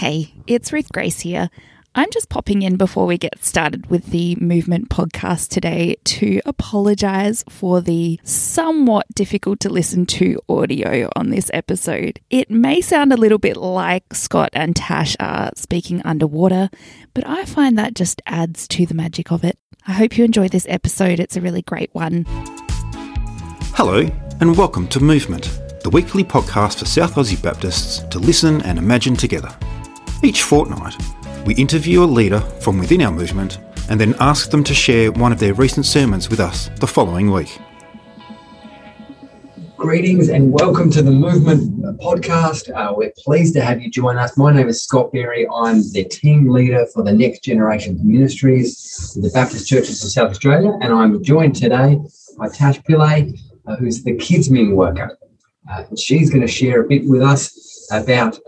Hey, it's Ruth Grace here. I'm just popping in before we get started with the Movement podcast today to apologize for the somewhat difficult to listen to audio on this episode. It may sound a little bit like Scott and Tash are speaking underwater, but I find that just adds to the magic of it. I hope you enjoy this episode, it's a really great one. Hello, and welcome to Movement, the weekly podcast for South Aussie Baptists to listen and imagine together. Each fortnight, we interview a leader from within our movement and then ask them to share one of their recent sermons with us the following week. Greetings and welcome to the Movement podcast. Uh, we're pleased to have you join us. My name is Scott Berry. I'm the team leader for the Next Generation Ministries, the Baptist Churches of South Australia, and I'm joined today by Tash Pillay, uh, who's the kids' Kidsmin worker. Uh, she's going to share a bit with us about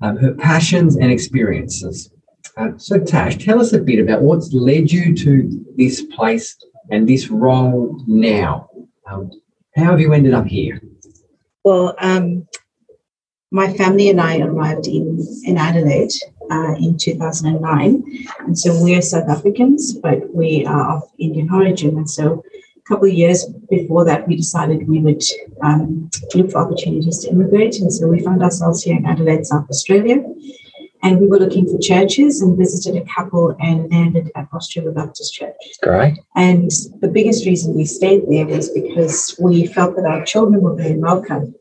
um, her passions and experiences. Uh, so, Tash, tell us a bit about what's led you to this place and this role now. Um, how have you ended up here? Well, um, my family and I arrived in, in Adelaide uh, in 2009. And so we're South Africans, but we are of Indian origin. And so couple of years before that, we decided we would um, look for opportunities to immigrate. And so we found ourselves here in Adelaide, South Australia. And we were looking for churches and visited a couple and landed at Australia Baptist Church. Great. And the biggest reason we stayed there was because we felt that our children were very welcome.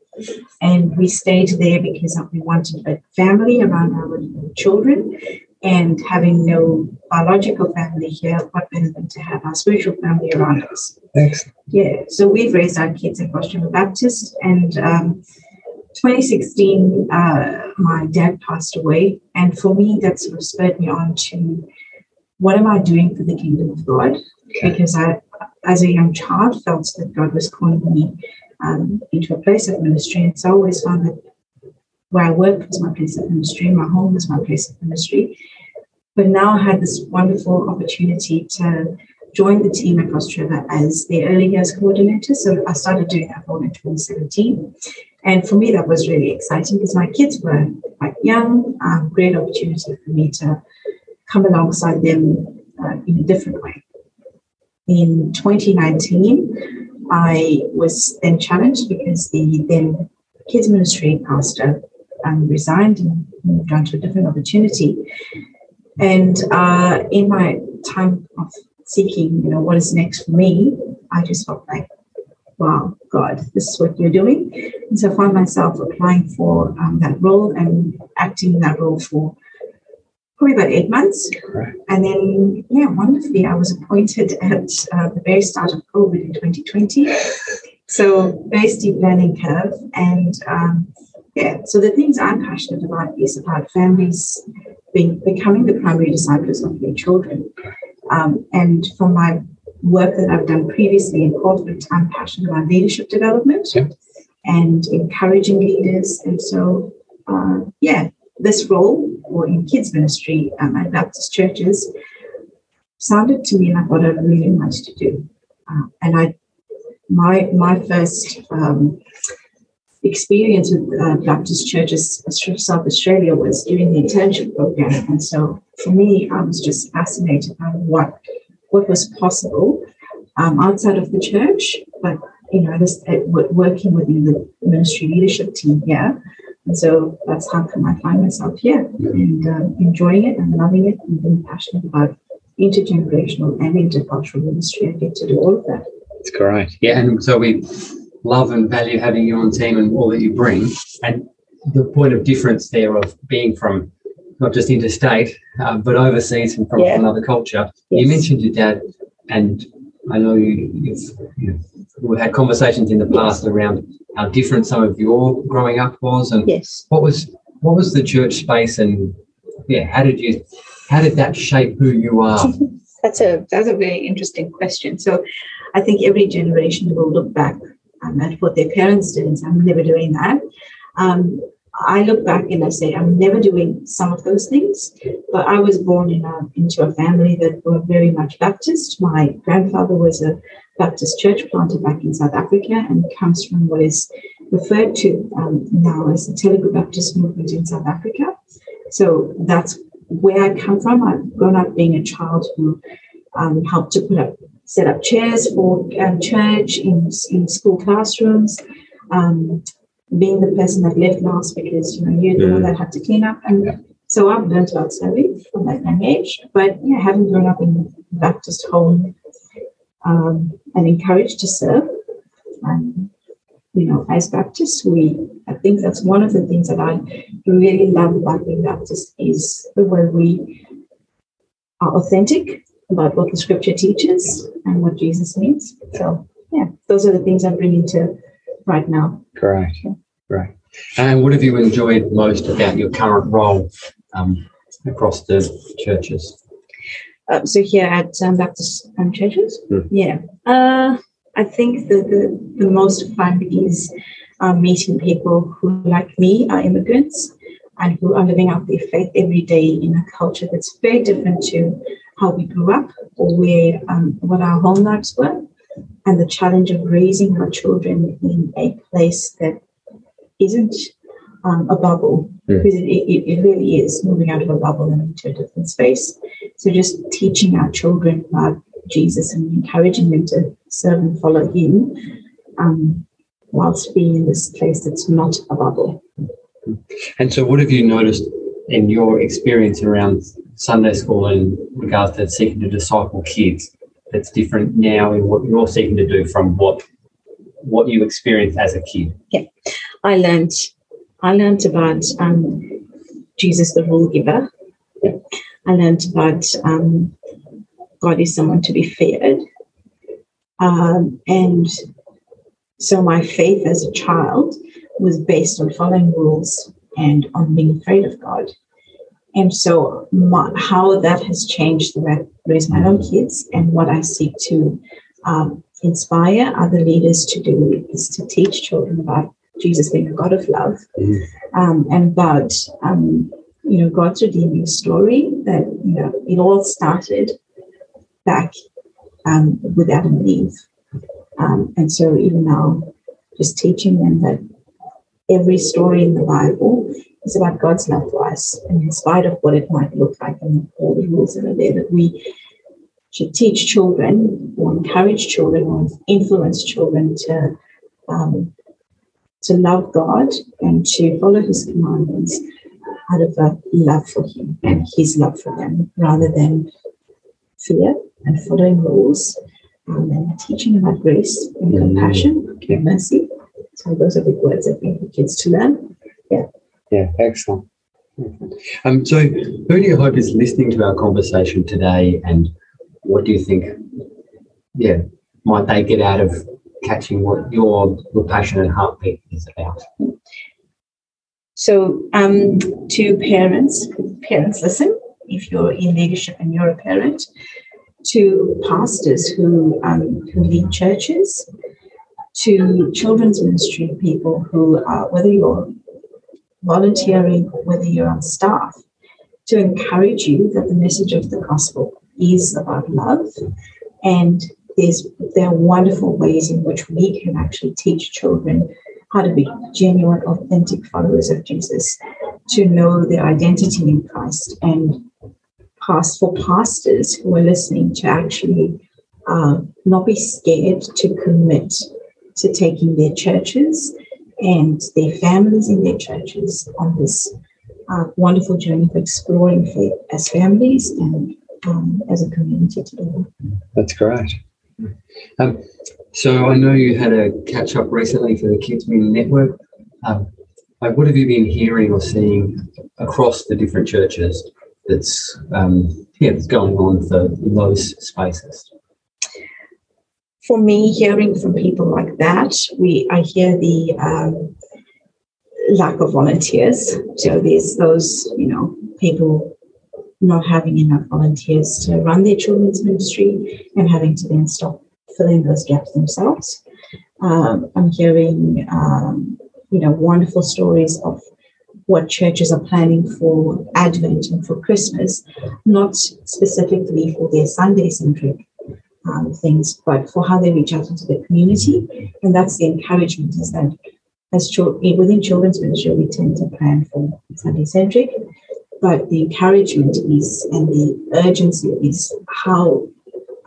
And we stayed there because we wanted a family around our children. And having no biological family here, what better than to have our spiritual family around us? Excellent. Yeah. So we've raised our kids at Australia Baptist. And um, 2016, uh, my dad passed away. And for me, that sort of spurred me on to what am I doing for the kingdom of God? Okay. Because I, as a young child, felt that God was calling me um, into a place of ministry. And so I always found that where I worked was my place of ministry, my home was my place of ministry. But now I had this wonderful opportunity to join the team at Cross River as the early years coordinator. So I started doing that role in 2017. And for me, that was really exciting because my kids were quite young. Um, great opportunity for me to come alongside them uh, in a different way. In 2019, I was then challenged because the then kids ministry pastor um, resigned and moved on to a different opportunity. And uh, in my time of seeking, you know, what is next for me, I just felt like, wow, God, this is what you're doing. And so I found myself applying for um, that role and acting in that role for probably about eight months. Right. And then, yeah, wonderfully, I was appointed at uh, the very start of COVID in 2020. So, very steep learning curve. And um, yeah, so the things I'm passionate about is about families being, becoming the primary disciples of their children. Um, and from my work that I've done previously in corporate, I'm passionate about leadership development Yep. and encouraging leaders. And so, uh, yeah, this role or in kids ministry um, at Baptist churches sounded to me like what I really wanted to do. Uh, and I, my my first um, experience with uh, Baptist churches South Australia was during the internship program, and so for me, I was just fascinated by what what was possible um, outside of the church, but you know, just uh, wo- working within the ministry leadership team here. And so that's how come I find myself here and um, enjoying it and loving it and being passionate about intergenerational and intercultural ministry. I get to do all of that. It's great. Yeah, and so we love and value having you on team and all that you bring. And the point of difference there of being from not just interstate, uh, but overseas and from Yeah. another culture. You mentioned your dad, and I know you, you've you know, we've had conversations in the past around how different some of your growing up was, and Yes. what was what was the church space, and yeah, how did you how did that shape who you are? That's a that's a very interesting question. So, I think every generation will look back um, at what their parents did and say, "I'm never doing that." Um, I look back and I say, "I'm never doing some of those things." But I was born in a, into a family that were very much Baptist. My grandfather was a Baptist church planter back in South Africa and comes from what is referred to um, now as the Telugu Baptist movement in South Africa. So that's where I come from. I've grown up being a child who um, helped to put up, set up chairs for um, church in, in school classrooms. Um, being the person that left last because you know you're the one that had to clean up and yeah. so I've learned about serving from that young age. But yeah, having grown up in Baptist home um, and encouraged to serve, um, you know, as Baptists, we I think that's one of the things that I really love about being Baptist is the way we are authentic about what the Scripture teaches and what Jesus means. So yeah, those are the things I'm bringing to right now. Great, yeah. great. And what have you enjoyed most about your current role um, across the churches? Uh, so here at um, Baptist um, churches, mm. yeah. Uh, I think the, the, the most fun is um, meeting people who, like me, are immigrants and who are living out their faith every day in a culture that's very different to how we grew up or where um, what our home lives were, and the challenge of raising our children in a place that isn't um, a bubble, mm. because it, it, it, really is moving out of a bubble and into a different space. So just teaching our children about Jesus and encouraging them to serve and follow Him, um, whilst being in this place that's not a bubble. And so, what have you noticed in your experience around Sunday school in regards to seeking to disciple kids that's different now in what you're seeking to do from what what you experienced as a kid? Yeah, I learned I learned about um, Jesus, the rule giver. I learned about um, God is someone to be feared, um, and so my faith as a child was based on following rules and on being afraid of God. And so, my, how that has changed the way I raise my own kids and what I seek to um, inspire other leaders to do is to teach children about Jesus being a God of love mm. um, and about um, you know God's redeeming story. That you know it all started back um, with Adam and Eve, um, and so even now, just teaching them that every story in the Bible it's about God's love for us. And in spite of what it might look like and all the rules that are there, that we should teach children or encourage children or influence children to um, to love God and to follow his commandments out of a love for him and his love for them rather than fear and following rules um, and teaching about grace and mm-hmm. compassion and mercy. So those are big words I think for kids to learn. Yeah. Yeah, excellent. Um, so, who do you hope is listening to our conversation today, and what do you think? Yeah, might they get out of catching what your your passionate heartbeat is about? So, um, to parents, parents listen. If you're in leadership and you're a parent, to pastors who um, who lead churches, to children's ministry people who are whether you're volunteering, whether you're on staff, to encourage you that the message of the gospel is about love. And there's there are wonderful ways in which we can actually teach children how to be genuine, authentic followers of Jesus, to know their identity in Christ, and past for pastors who are listening to actually uh, not be scared to commit to taking their churches and their families in their churches on this uh, wonderful journey of exploring faith as families and um, as a community together. That's great. Um, so I know you had a catch up recently for the Kids Meeting Network. Um, like what have you been hearing or seeing across the different churches that's um, yeah that's going on for those spaces? For me, hearing from people like that, we I hear the um, lack of volunteers. So there's those, you know, people not having enough volunteers to run their children's ministry and having to then stop filling those gaps themselves. Um, I'm hearing, um, you know, wonderful stories of what churches are planning for Advent and for Christmas, not specifically for their Sunday centric um, things, but for how they reach out into the community. And that's the encouragement is that as within children's ministry, we tend to plan for Sunday centric. but the encouragement is and the urgency is how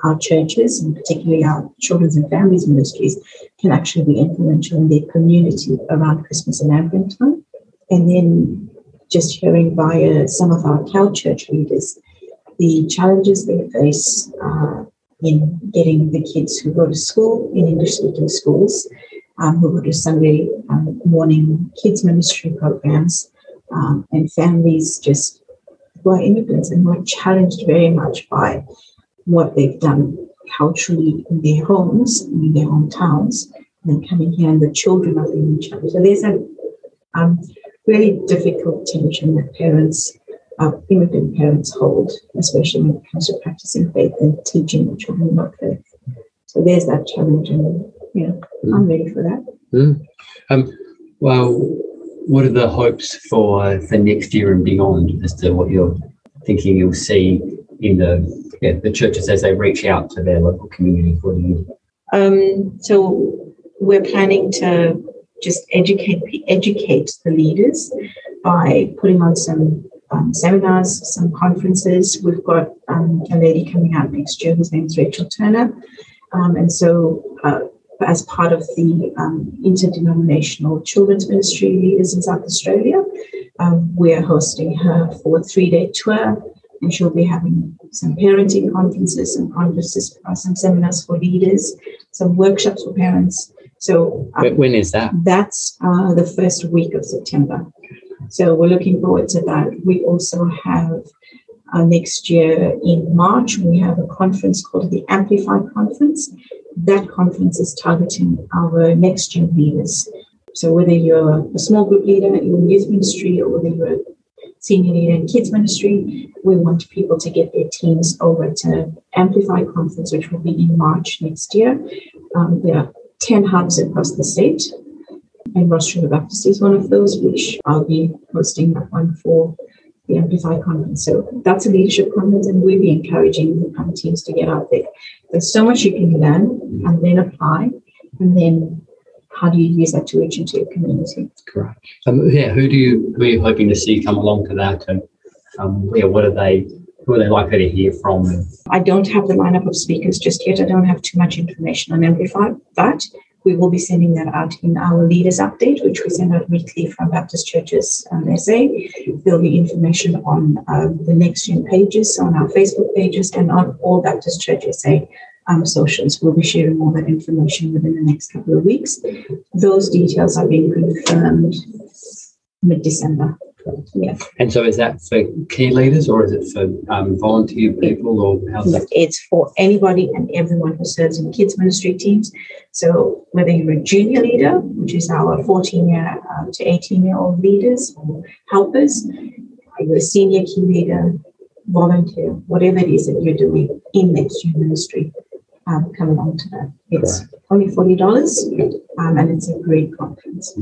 our churches, and particularly our children's and families ministries, can actually be influential in their community around Christmas and Advent time. And then just hearing via some of our CALD church leaders the challenges they face uh, in getting the kids who go to school in English speaking schools, um, who go to Sunday um, morning kids ministry programs, um, and families just who are immigrants and who are challenged very much by what they've done culturally in their homes, in their hometowns, and then coming here and the children are being challenged. So there's a um, really difficult tension that parents, uh, immigrant parents hold, especially when it comes to practicing faith and teaching the children about faith. So there's that challenge, and yeah, mm. I'm ready for that. Mm. Um, well, what are the hopes for for next year and beyond as to what you're thinking you'll see in the yeah, the churches as they reach out to their local community for the year? Um, so we're planning to just educate educate the leaders by putting on some um, seminars, some conferences. We've got um, a lady coming out next year whose name is Rachel Turner, um, and so. Uh, as part of the um, interdenominational children's ministry leaders in South Australia, um, we're hosting her for a three-day tour and she'll be having some parenting conferences, some conferences, uh, some seminars for leaders, some workshops for parents. So um, when is that? That's uh, the first week of September. So we're looking forward to that. We also have uh, next year in March, we have a conference called the Amplify Conference. That conference is targeting our next gen leaders. So whether you're a small group leader in youth ministry or whether you're a senior leader in kids ministry. We want people to get their teams over to Amplify Conference, which will be in March next year. Um, there are 10 hubs across the state, and Cross River Baptist is one of those, which I'll be hosting that one for the Amplify Conference. So that's a leadership conference, and we'll be encouraging um, teams to get out there. There's so much you can learn and then apply, and then how do you use that to reach into your community? Correct. Um, yeah, who do you who are you hoping to see come along to that, and um, yeah, what are they? Who are they likely to hear from? I don't have the lineup of speakers just yet. I don't have too much information on Amplify, but we will be sending that out in our leaders update, which we send out weekly from Baptist churches um, SA. There'll be information on uh, the next gen pages, on our Facebook pages, and on all Baptist churches SA um, socials. We'll be sharing all that information within the next couple of weeks. Those details are being confirmed mid December. Yeah. And so is that for key leaders or is it for um, volunteer people or how's that? It's for anybody and everyone who serves in kids ministry teams. So whether you're a junior leader, which is our 14 year uh, to 18 year old leaders or helpers, you're a senior key leader, volunteer, whatever it is that you're doing in the key ministry, um, come along to that. It's right. only forty dollars, um, and it's a great conference.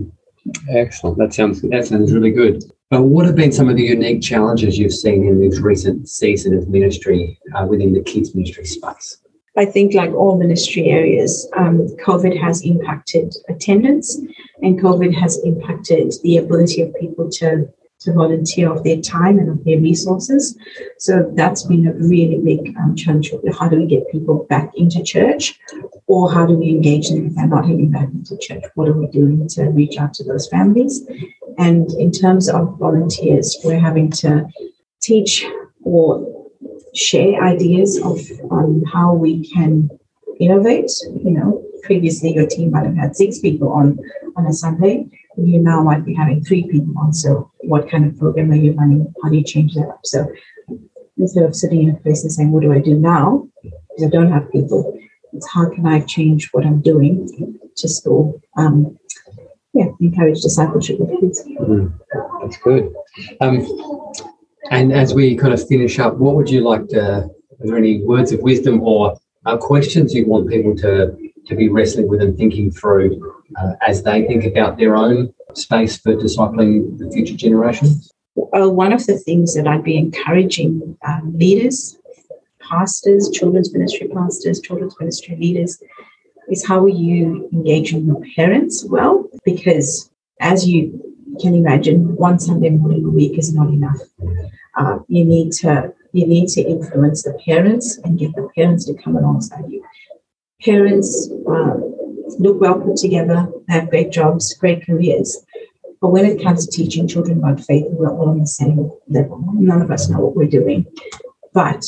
Excellent. That sounds that sounds really good. But what have been some of the unique challenges you've seen in this recent season of ministry uh, within the kids ministry space? I think, like all ministry areas, um, COVID has impacted attendance, and COVID has impacted the ability of people to to volunteer of their time and of their resources. So that's been a really big um, challenge. How do we get people back into church? Or how do we engage them if they're not heading back into church? What are we doing to reach out to those families? And in terms of volunteers, we're having to teach or share ideas of on how we can innovate. You know, previously your team might have had six people on on a Sunday you now might be having three people on. So what kind of program are you running? How do you change that up? So instead of sitting in a place and saying, what do I do now? Because I don't have people, it's how can I change what I'm doing to um, yeah, encourage discipleship with kids. Mm, that's good. Um, and as we kind of finish up, what would you like to, are there any words of wisdom or uh, questions you want people to, to be wrestling with and thinking through uh, as they think about their own space for discipling the future generations? Uh, one of the things that I'd be encouraging um, leaders, pastors, children's ministry pastors, children's ministry leaders, is how are you engaging your parents well? Because as you can imagine, one Sunday morning a week is not enough. uh, you need to you need to influence the parents and get the parents to come alongside you. Parents uh, look well put together, have great jobs, great careers, but when it comes to teaching children about faith, we're all on the same level. None of us know what we're doing, but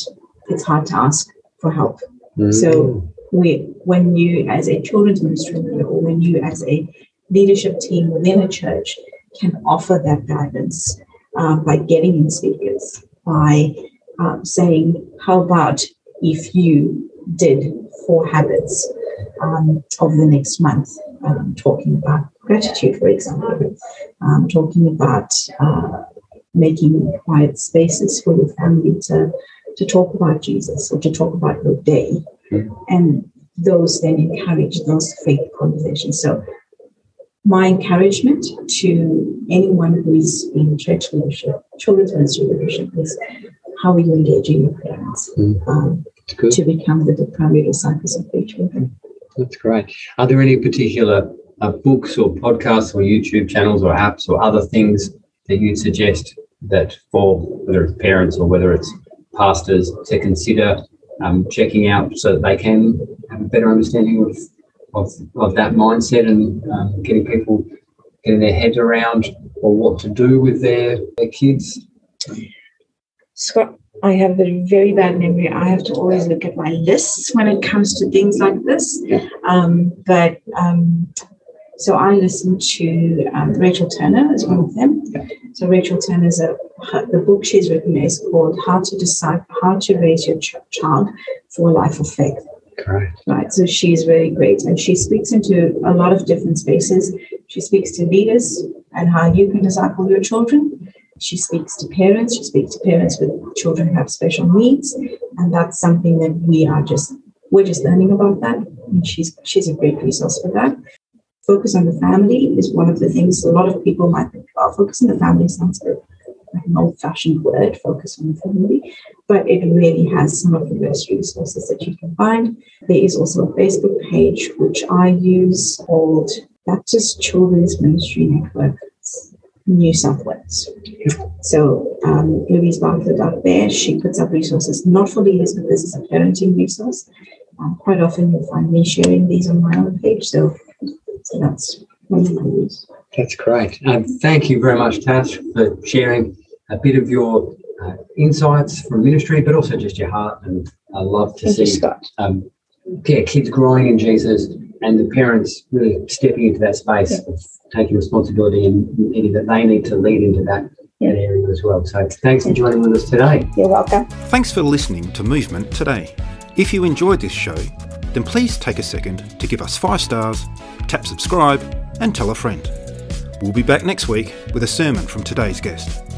it's hard to ask for help. Mm. So we, when you, as a children's ministry leader, or when you, as a leadership team within a church, can offer that guidance uh, by getting in speakers, by um, saying, "How about if you did four habits um, over the next month?" Um, talking about gratitude, for example, um, talking about uh, making quiet spaces for your family to to talk about Jesus or to talk about your day, and those then encourage those faith conversations. So my encouragement to anyone who is in church leadership, children's ministry leadership, is how are you engaging your parents mm. um, to become the primary disciples of their children? That's great. Are there any particular uh, books or podcasts or YouTube channels or apps or other things that you'd suggest that for whether it's parents or whether it's pastors to consider um, checking out so that they can have a better understanding of of, of that mindset and um, getting people getting their heads around or what to do with their, their kids? Scott, I have a very bad memory. I have to always look at my lists when it comes to things like this. Um, but um, so I listen to um, Rachel Turner as one of them. So Rachel Turner is a the book she's written is called How to Decide How to Raise Your Ch- Child for a Life of Faith. Correct. Right. So she's really great. And she speaks into a lot of different spaces. She speaks to leaders and how you can disciple your children. She speaks to parents. She speaks to parents with children who have special needs. And that's something that we are just we're just learning about that. And she's she's a great resource for that. Focus on the family is one of the things a lot of people might think, oh, focus on the family sounds like an old fashioned word, focus on the family, but it really has some of the best resources that you can find. There is also a Facebook page which I use called Baptist Children's Ministry Network. New South Wales. So um, Louise Bartlett out there, she puts up resources not for leaders, but this is a parenting resource. Um, quite often you'll find me sharing these on my own page. So, so that's one of my. That's great. Um, thank you very much, Tash, for sharing a bit of your uh, insights from ministry, but also just your heart. And I love to Thank see um, yeah, kids growing in Jesus and the parents really stepping into that space yeah. of taking responsibility and needing that they need to lead into that, yeah. that area as well. So thanks for joining with us today. You're welcome. Thanks for listening to Movement today. If you enjoyed this show, then please take a second to give us five stars, tap subscribe, and tell a friend. We'll be back next week with a sermon from today's guest.